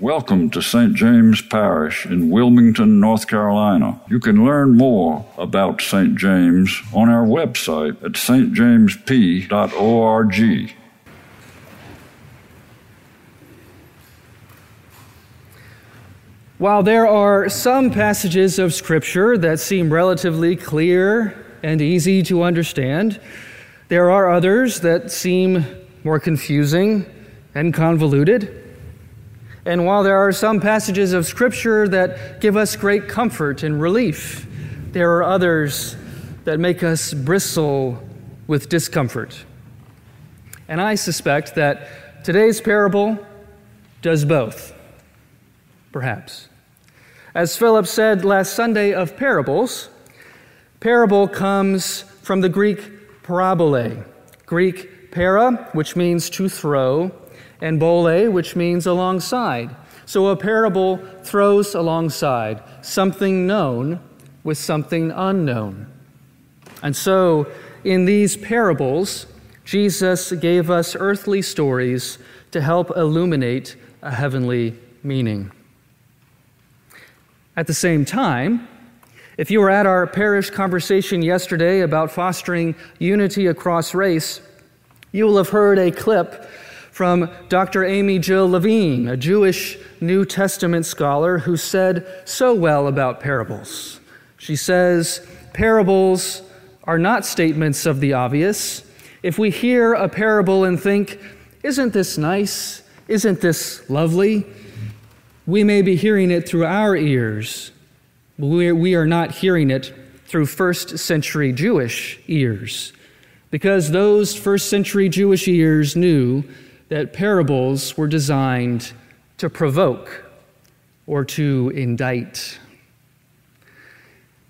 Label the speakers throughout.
Speaker 1: Welcome to St. James Parish in Wilmington, North Carolina. You can learn more about St. James on our website at stjamesp.org.
Speaker 2: While there are some passages of Scripture that seem relatively clear and easy to understand, there are others that seem more confusing and convoluted. And while there are some passages of Scripture that give us great comfort and relief, there are others that make us bristle with discomfort. And I suspect that today's parable does both, perhaps. As Philip said last Sunday of parables, parable comes from the Greek parabole, Greek para, which means to throw, and bole, which means alongside. So a parable throws alongside something known with something unknown. And so in these parables, Jesus gave us earthly stories to help illuminate a heavenly meaning. At the same time, if you were at our parish conversation yesterday about fostering unity across race, you will have heard a clip from Dr. Amy Jill Levine, a Jewish New Testament scholar who said so well about parables. She says, Parables are not statements of the obvious. If we hear a parable and think, Isn't this nice? Isn't this lovely? we may be hearing it through our ears, we are not hearing it through first century Jewish ears. Because those first century Jewish ears knew that parables were designed to provoke or to indict.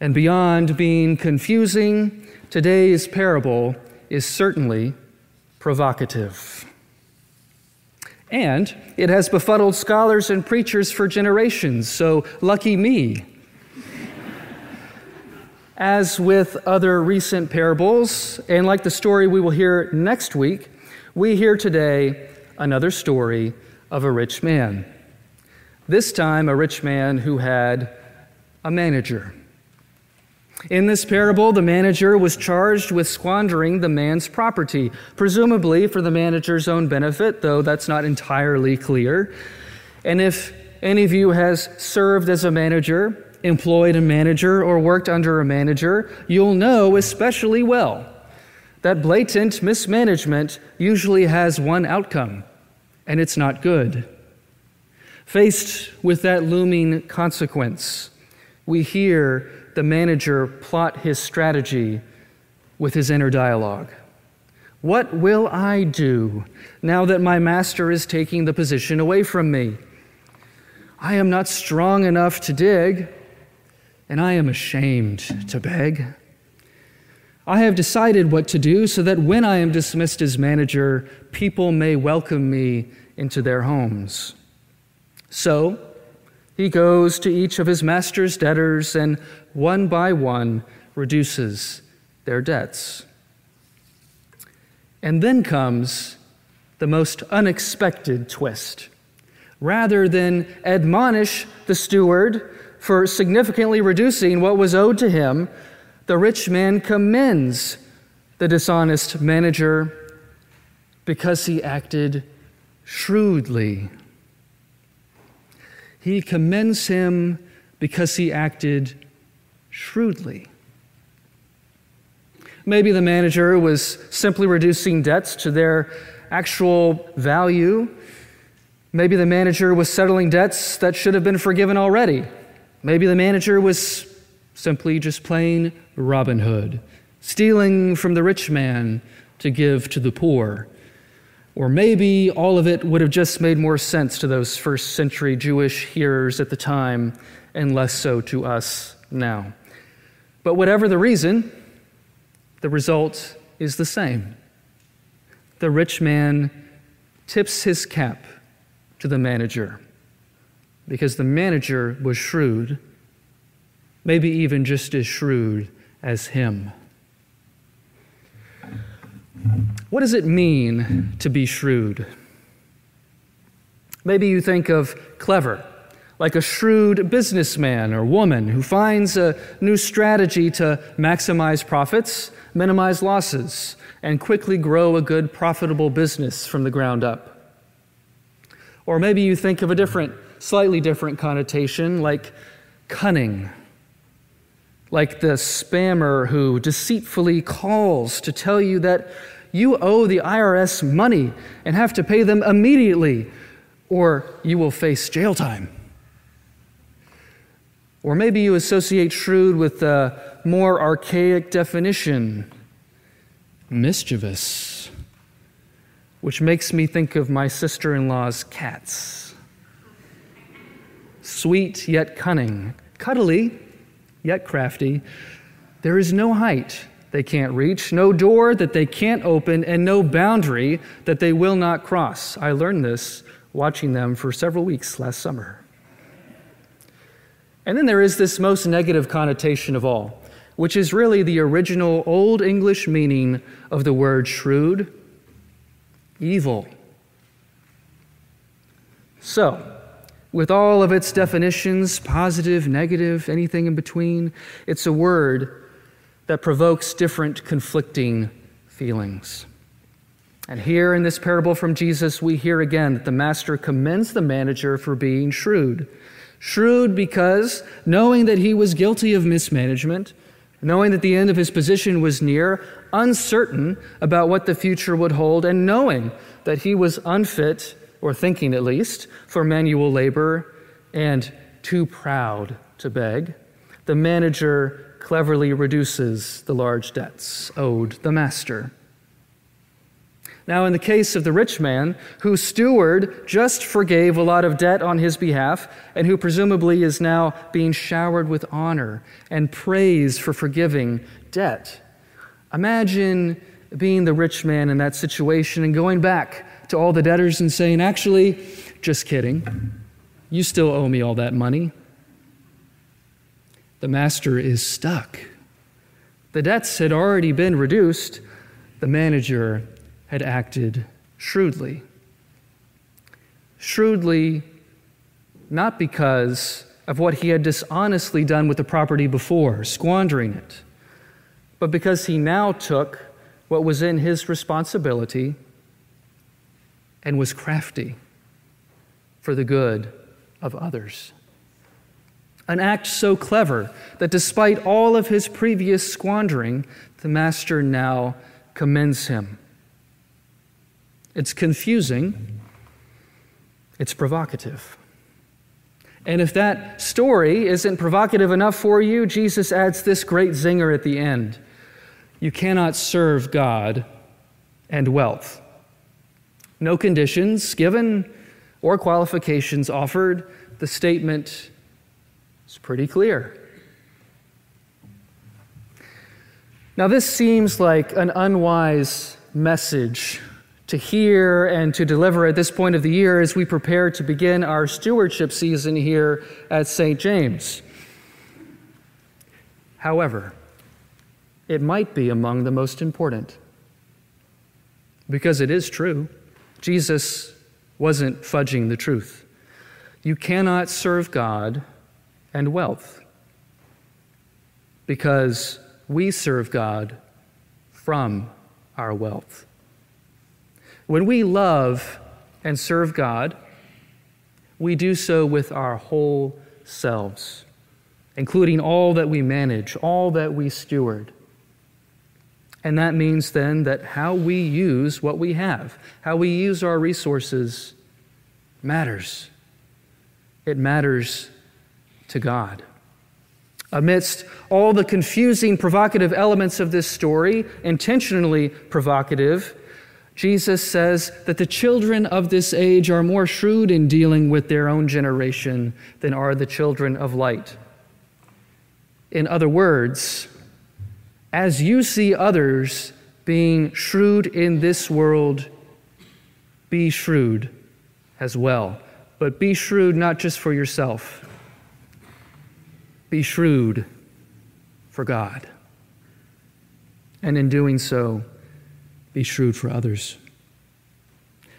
Speaker 2: And beyond being confusing, today's parable is certainly provocative. And it has befuddled scholars and preachers for generations, so lucky me. As with other recent parables, and like the story we will hear next week, we hear today another story of a rich man. This time, a rich man who had a manager. In this parable, the manager was charged with squandering the man's property, presumably for the manager's own benefit, though that's not entirely clear. And if any of you has served as a manager, employed a manager, or worked under a manager, you'll know especially well that blatant mismanagement usually has one outcome, and it's not good. Faced with that looming consequence, we hear the manager plot his strategy with his inner dialogue. What will I do now that my master is taking the position away from me? I am not strong enough to dig, and I am ashamed to beg. I have decided what to do so that when I am dismissed as manager, people may welcome me into their homes. So he goes to each of his master's debtors and one by one, reduces their debts. And then comes the most unexpected twist. Rather than admonish the steward for significantly reducing what was owed to him, the rich man commends the dishonest manager because he acted shrewdly. He commends him because he acted shrewdly. Maybe the manager was simply reducing debts to their actual value. Maybe the manager was settling debts that should have been forgiven already. Maybe the manager was simply just plain Robin Hood, stealing from the rich man to give to the poor. Or maybe all of it would have just made more sense to those first century Jewish hearers at the time and less so to us now. But whatever the reason, the result is the same. The rich man tips his cap to the manager because the manager was shrewd, maybe even just as shrewd as him. What does it mean to be shrewd? Maybe you think of clever, like a shrewd businessman or woman who finds a new strategy to maximize profits, minimize losses, and quickly grow a good, profitable business from the ground up. Or maybe you think of a different, slightly different connotation, like cunning, like the spammer who deceitfully calls to tell you that you owe the IRS money and have to pay them immediately, or you will face jail time. Or maybe you associate shrewd with the more archaic definition mischievous, which makes me think of my sister in law's cats. Sweet yet cunning, cuddly yet crafty. There is no height they can't reach, no door that they can't open, and no boundary that they will not cross. I learned this watching them for several weeks last summer. And then there is this most negative connotation of all, which is really the original Old English meaning of the word shrewd evil. So, with all of its definitions positive, negative, anything in between it's a word that provokes different conflicting feelings. And here in this parable from Jesus, we hear again that the master commends the manager for being shrewd. Shrewd because, knowing that he was guilty of mismanagement, knowing that the end of his position was near, uncertain about what the future would hold, and knowing that he was unfit, or thinking at least, for manual labor and too proud to beg, the manager cleverly reduces the large debts owed the master. Now, in the case of the rich man, whose steward just forgave a lot of debt on his behalf, and who presumably is now being showered with honor and praise for forgiving debt, imagine being the rich man in that situation and going back to all the debtors and saying, Actually, just kidding. You still owe me all that money. The master is stuck. The debts had already been reduced. The manager had acted shrewdly. Shrewdly, not because of what he had dishonestly done with the property before, squandering it, but because he now took what was in his responsibility and was crafty for the good of others. An act so clever that despite all of his previous squandering, the master now commends him. It's confusing, it's provocative. And if that story isn't provocative enough for you, Jesus adds this great zinger at the end You cannot serve God and wealth. No conditions given or qualifications offered. The statement is pretty clear. Now, this seems like an unwise message to hear and to deliver at this point of the year as we prepare to begin our stewardship season here at St. James. However, it might be among the most important because it is true. Jesus wasn't fudging the truth. You cannot serve God and wealth because we serve God from our wealth. When we love and serve God, we do so with our whole selves, including all that we manage, all that we steward. And that means then that how we use what we have, how we use our resources, matters. It matters to God. Amidst all the confusing, provocative elements of this story, intentionally provocative, Jesus says that the children of this age are more shrewd in dealing with their own generation than are the children of light. In other words, as you see others being shrewd in this world, be shrewd as well. But be shrewd not just for yourself, be shrewd for God. And in doing so, be shrewd for others.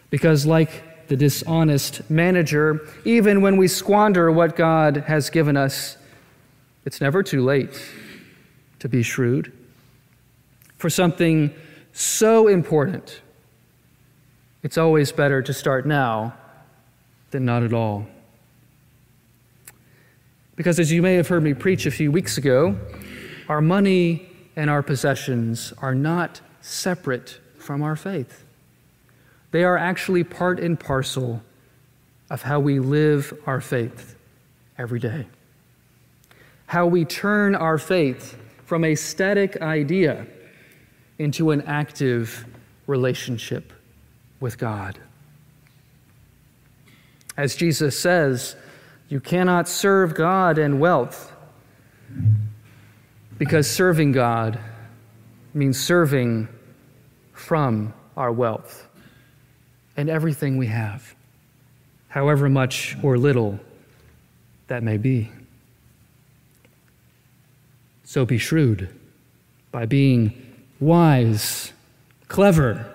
Speaker 2: Because, like the dishonest manager, even when we squander what God has given us, it's never too late to be shrewd. For something so important, it's always better to start now than not at all. Because as you may have heard me preach a few weeks ago, our money and our possessions are not separate from our faith. They are actually part and parcel of how we live our faith every day. How we turn our faith from a static idea into an active relationship with God. As Jesus says, you cannot serve God and wealth because serving God means serving from our wealth and everything we have, however much or little that may be. So be shrewd by being wise, clever,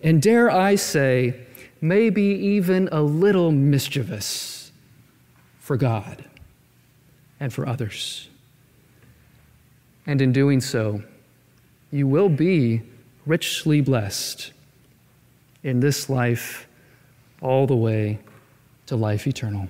Speaker 2: and dare I say, maybe even a little mischievous for God and for others. And in doing so, you will be richly blessed in this life all the way to life eternal.